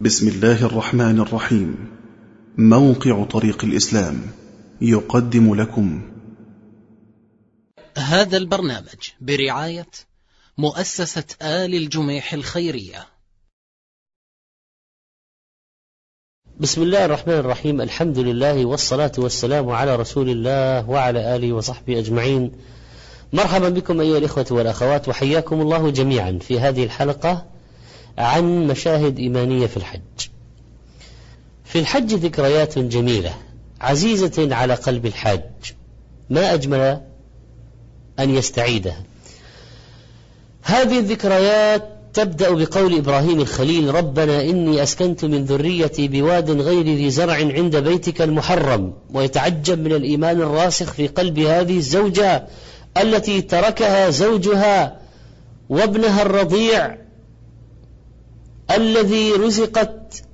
بسم الله الرحمن الرحيم. موقع طريق الإسلام يقدم لكم. هذا البرنامج برعاية مؤسسة آل الجميح الخيرية. بسم الله الرحمن الرحيم. الحمد لله والصلاة والسلام على رسول الله وعلى آله وصحبه أجمعين. مرحبا بكم أيها الإخوة والأخوات وحياكم الله جميعا في هذه الحلقة عن مشاهد إيمانية في الحج. في الحج ذكريات جميلة عزيزة على قلب الحاج. ما أجمل أن يستعيدها. هذه الذكريات تبدأ بقول إبراهيم الخليل ربنا إني أسكنت من ذريتي بواد غير ذي زرع عند بيتك المحرم ويتعجب من الإيمان الراسخ في قلب هذه الزوجة التي تركها زوجها وابنها الرضيع الذي رزقت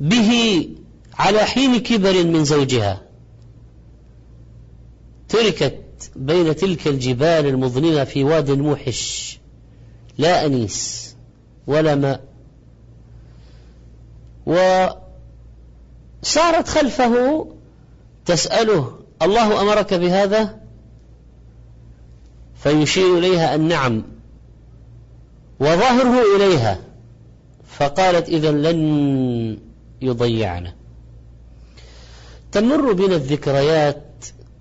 به على حين كبر من زوجها. تركت بين تلك الجبال المظلمة في واد موحش. لا أنيس ولا ماء. وسارت خلفه تسأله الله أمرك بهذا؟ فيشير إليها النعم وظاهره إليها. فقالت إذا لن يضيعنا. تمر بنا الذكريات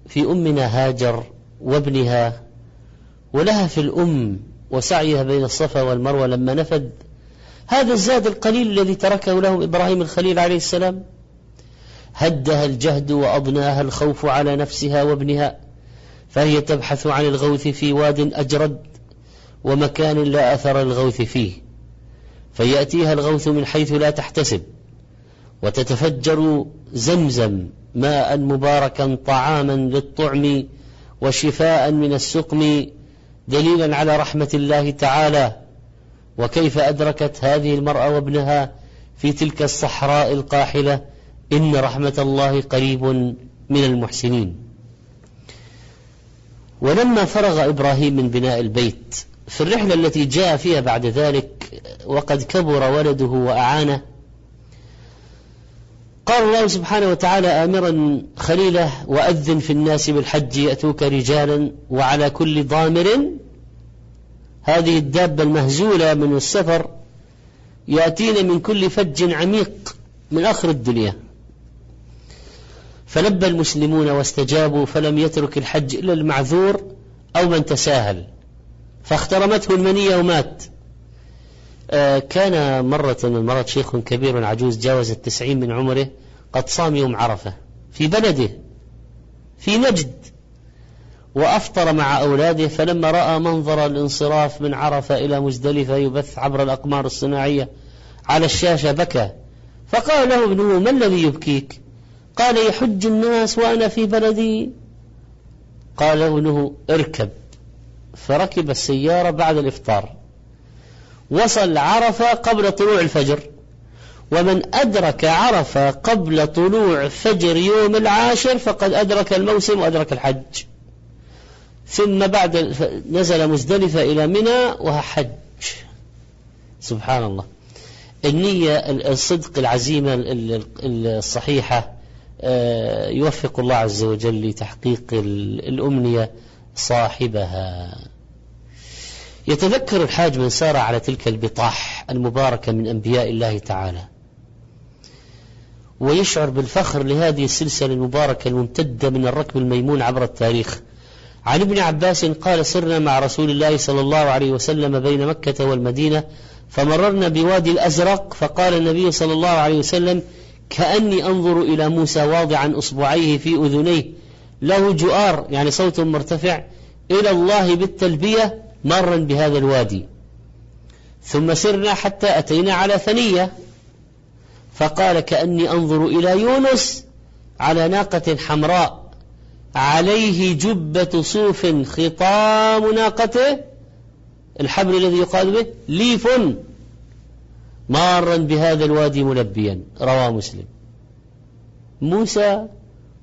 في أمنا هاجر وابنها ولها في الأم وسعيها بين الصفا والمروة لما نفد. هذا الزاد القليل الذي تركه لهم إبراهيم الخليل عليه السلام. هدها الجهد وأضناها الخوف على نفسها وابنها فهي تبحث عن الغوث في واد أجرد ومكان لا أثر الغوث فيه. فيأتيها الغوث من حيث لا تحتسب. وتتفجر زمزم ماء مباركا طعاما للطعم وشفاء من السقم دليلا على رحمة الله تعالى. وكيف أدركت هذه المرأة وابنها في تلك الصحراء القاحلة؟ إن رحمة الله قريب من المحسنين. ولما فرغ إبراهيم من بناء البيت في الرحلة التي جاء فيها بعد ذلك وقد كبر ولده وأعانه. قال الله سبحانه وتعالى آمرا خليله وأذن في الناس بالحج يأتوك رجالا وعلى كل ضامر. هذه الدابة المهزولة من السفر يأتين من كل فج عميق من آخر الدنيا. فلبى المسلمون واستجابوا فلم يترك الحج إلا المعذور أو من تساهل. فاخترمته المنية ومات. كان مرة من مرض شيخ كبير عجوز جاوز التسعين من عمره قد صام يوم عرفة في بلده في نجد وأفطر مع أولاده فلما رأى منظر الانصراف من عرفة إلى مزدلفة يبث عبر الأقمار الصناعية على الشاشة بكى. فقال له ابنه ما الذي يبكيك؟ قال يحج الناس وأنا في بلدي. قال ابنه اركب. فركب السيارة بعد الإفطار. وصل عرفة قبل طلوع الفجر. ومن أدرك عرفة قبل طلوع فجر يوم العاشر فقد أدرك الموسم وأدرك الحج. ثم بعد نزل مزدلفة إلى منى وحج سبحان الله. النية الصدق العزيمة الصحيحة آه، يوفق الله عز وجل لتحقيق الأمنية صاحبها. يتذكر الحاج من سار على تلك البطاح المباركة من أنبياء الله تعالى. ويشعر بالفخر لهذه السلسلة المباركة الممتدة من الركب الميمون عبر التاريخ. عن ابن عباس قال سرنا مع رسول الله صلى الله عليه وسلم بين مكة والمدينة فمررنا بوادي الأزرق فقال النبي صلى الله عليه وسلم كأني أنظر إلى موسى واضعا أصبعيه في أذنيه له جؤار يعني صوت مرتفع إلى الله بالتلبية مرا بهذا الوادي. ثم سرنا حتى أتينا على ثنية. فقال كأني أنظر إلى يونس على ناقة حمراء. عليه جبة صوف خطام ناقته. الحبل الذي يقال به ليف. مارا بهذا الوادي ملبيا. رواه مسلم. موسى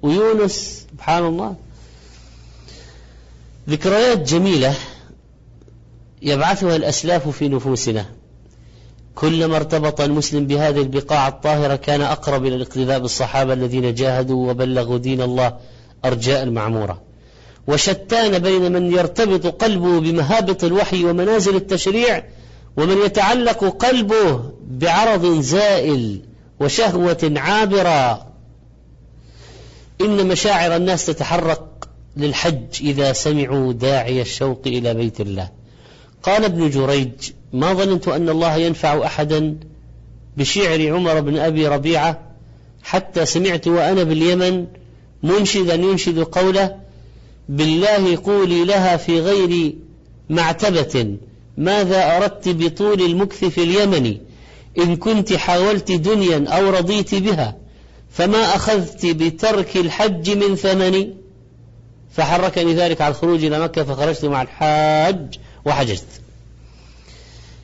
ويونس سبحان الله. ذكريات جميلة. يبعثها الأسلاف في نفوسنا. كلما ارتبط المسلم بهذه البقاع الطاهرة كان أقرب إلى الاقتداء بالصحابة الذين جاهدوا وبلغوا دين الله أرجاء المعمورة وشتان بين من يرتبط قلبه بمهابط الوحي ومنازل التشريع ومن يتعلق قلبه بعرض زائل وشهوة عابرة. إن مشاعر الناس تتحرك للحج إذا سمعوا داعي الشوق إلى بيت الله. قال ابن جريج ما ظننت أن الله ينفع أحدا بشعر عمر بن أبي ربيعة حتى سمعت وأنا باليمن منشدا ينشد قوله بالله قولي لها في غير معتبة ماذا أردت بطول المكث في اليمن؟ إن كنت حاولت دنيا أو رضيت بها فما أخذت بترك الحج من ثمني؟ فحركني ذلك على الخروج إلى مكة فخرجت مع الحاج وحججت.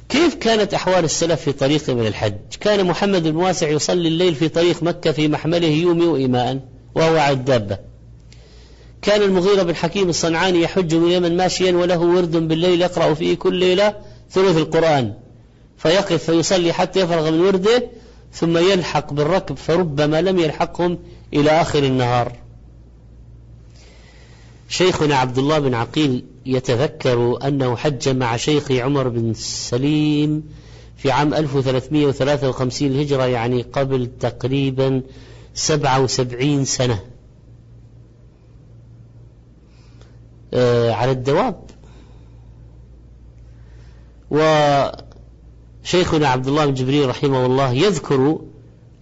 كيف كانت أحوال السلف في طريق من الحج؟ كان محمد بن واسع يصلي الليل في طريق مكة في محمله يومي إيماء وهو على الدابة. كان المغيرة بن حكيم الصنعاني يحج من اليمن ماشيا وله ورد بالليل يقرأ فيه كل ليلة ثلث القرآن. فيقف فيصلي حتى يفرغ من ورده ثم يلحق بالركب فربما لم يلحقهم إلى آخر النهار. شيخنا عبد الله بن عقيل يتذكر أنه حج مع شيخ عمر بن سليم في عام 1353 الهجرة يعني قبل تقريبا 77 سنة. آه، على الدواب. وشيخنا عبد الله بن جبريل رحمه الله يذكر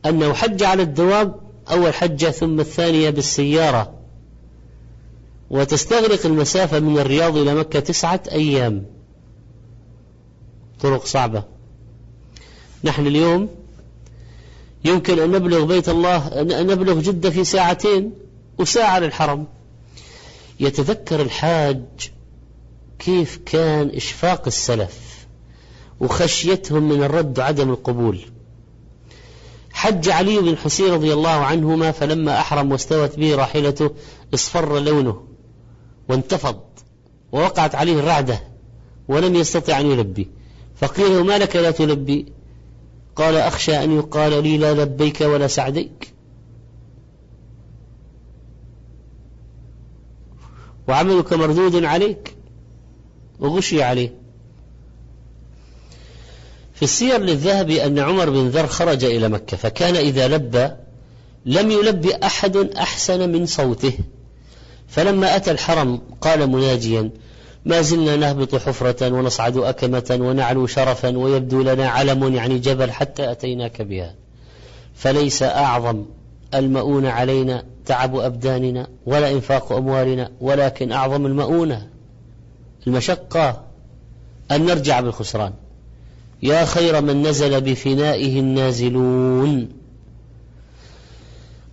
أنه حج على الدواب أول حجة ثم الثانية بالسيارة. وتستغرق المسافة من الرياض إلى مكة تسعة أيام. طرق صعبة. نحن اليوم يمكن أن نبلغ بيت الله أن نبلغ جدة في ساعتين وساعة للحرم. يتذكر الحاج كيف كان إشفاق السلف وخشيتهم من الرد وعدم القبول. حج علي بن حسين رضي الله عنهما فلما أحرم واستوت به راحلته اصفر لونه. وانتفض ووقعت عليه الرعدة ولم يستطع أن يلبي. فقيل له ما لك لا تلبي؟ قال أخشى أن يقال لي لا لبيك ولا سعديك. وعملك مردود عليك وغشي عليه. في السير للذهبي أن عمر بن ذر خرج إلى مكة فكان إذا لبى لم يلبي أحد أحسن من صوته. فلما أتى الحرم قال مناجيا ما زلنا نهبط حفرة ونصعد أكمة ونعلو شرفا ويبدو لنا علم يعني جبل حتى أتيناك بها. فليس أعظم المؤون علينا تعب أبداننا ولا إنفاق أموالنا ولكن أعظم المؤونة. المشقة أن نرجع بالخسران. يا خير من نزل بفنائه النازلون.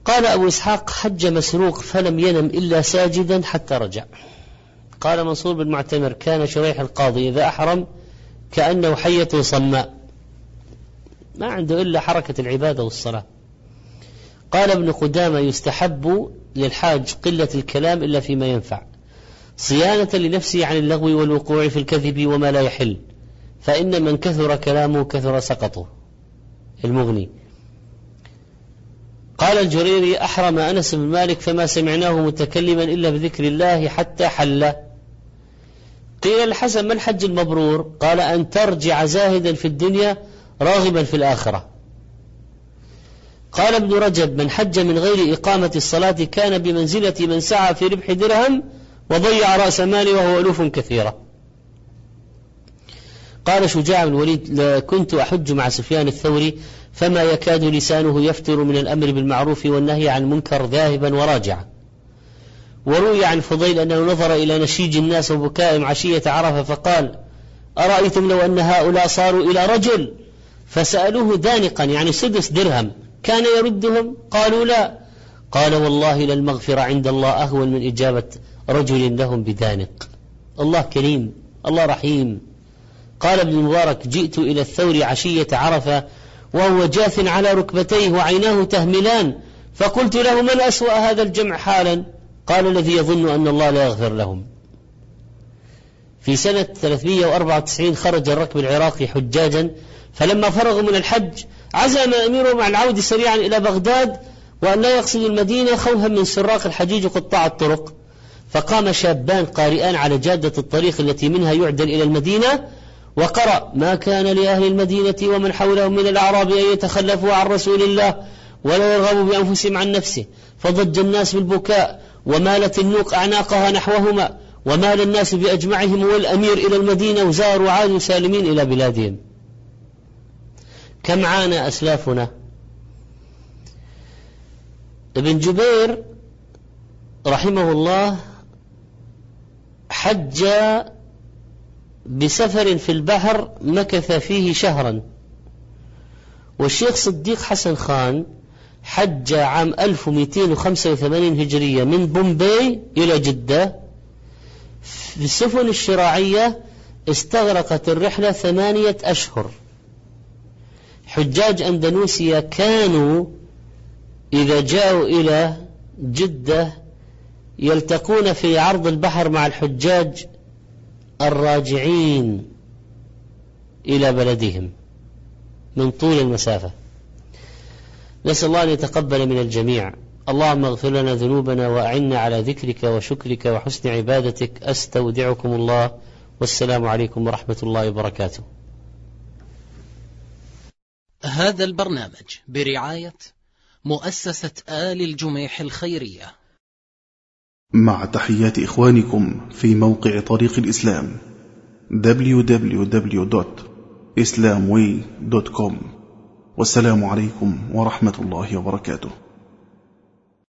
قال أبو إسحاق حج مسروق فلم ينم إلا ساجدا حتى رجع. قال منصور بن معتمر كان شريح القاضي إذا أحرم كأنه حية صماء. ما عنده إلا حركة العبادة والصلاة. قال ابن قدامة يستحب للحاج قلة الكلام إلا فيما ينفع. صيانة لنفسه عن اللغو والوقوع في الكذب وما لا يحل. فإن من كثر كلامه كثر سقطه. المغني. قال الجريري أحرم أنس بن مالك فما سمعناه متكلما إلا بذكر الله حتى حل. قيل الحسن ما الحج المبرور؟ قال أن ترجع زاهدا في الدنيا راغبا في الآخرة. قال ابن رجب من حج من غير إقامة الصلاة كان بمنزلة من سعى في ربح درهم وضيع رأس ماله وهو ألوف كثيرة. قال شجاع بن الوليد كنت أحج مع سفيان الثوري فما يكاد لسانه يفتر من الأمر بالمعروف والنهي عن المنكر ذاهبا وراجعا. وروي عن فضيل أنه نظر إلى نشيج الناس وبكائهم عشية عرفة فقال أرأيتم لو أن هؤلاء صاروا إلى رجل؟ فسألوه دانقا يعني سدس درهم. كان يردهم؟ قالوا لا. قال والله للمغفرة عند الله أهون من إجابة رجل لهم بدانق الله كريم الله رحيم. قال ابن المبارك جئت إلى الثور عشية عرفة وهو جاث على ركبتيه وعيناه تهملان فقلت له من أسوأ هذا الجمع حالا؟ قال الذي يظن أن الله لا يغفر لهم. في سنة 394 خرج الركب العراقي حجاجا فلما فرغوا من الحج عزم أميرهم على العودة سريعا إلى بغداد وأن لا يقصدوا المدينة خوفا من سراق الحجيج وقطاع الطرق فقام شابان قارئان على جادة الطريق التي منها يعدل إلى المدينة وقرأ ما كان لأهل المدينة ومن حولهم من الأعراب أن يتخلفوا عن رسول الله ولا يرغبوا بأنفسهم عن نفسه فضج الناس بالبكاء ومالت النوق أعناقها نحوهما ومال الناس بأجمعهم والأمير إلى المدينة وزاروا وعادوا سالمين إلى بلادهم. كم عانى أسلافنا؟ ابن جبير رحمه الله حج بسفر في البحر مكث فيه شهرا. والشيخ صديق حسن خان حج عام 1285 هجرية من بومبي إلى جدة. في السفن الشراعية استغرقت الرحلة ثمانية أشهر. حجاج أندونيسيا كانوا إذا جاءوا إلى جدة يلتقون في عرض البحر مع الحجاج الراجعين إلى بلدهم من طول المسافة. نسأل الله أن يتقبل من الجميع. اللهم اغفر لنا ذنوبنا وأعنا على ذكرك وشكرك وحسن عبادتك. أستودعكم الله. والسلام عليكم ورحمة الله وبركاته. هذا البرنامج برعاية مؤسسة آل الجميح الخيرية. مع تحيات إخوانكم في موقع طريق الإسلام www.islamway.com والسلام عليكم ورحمة الله وبركاته.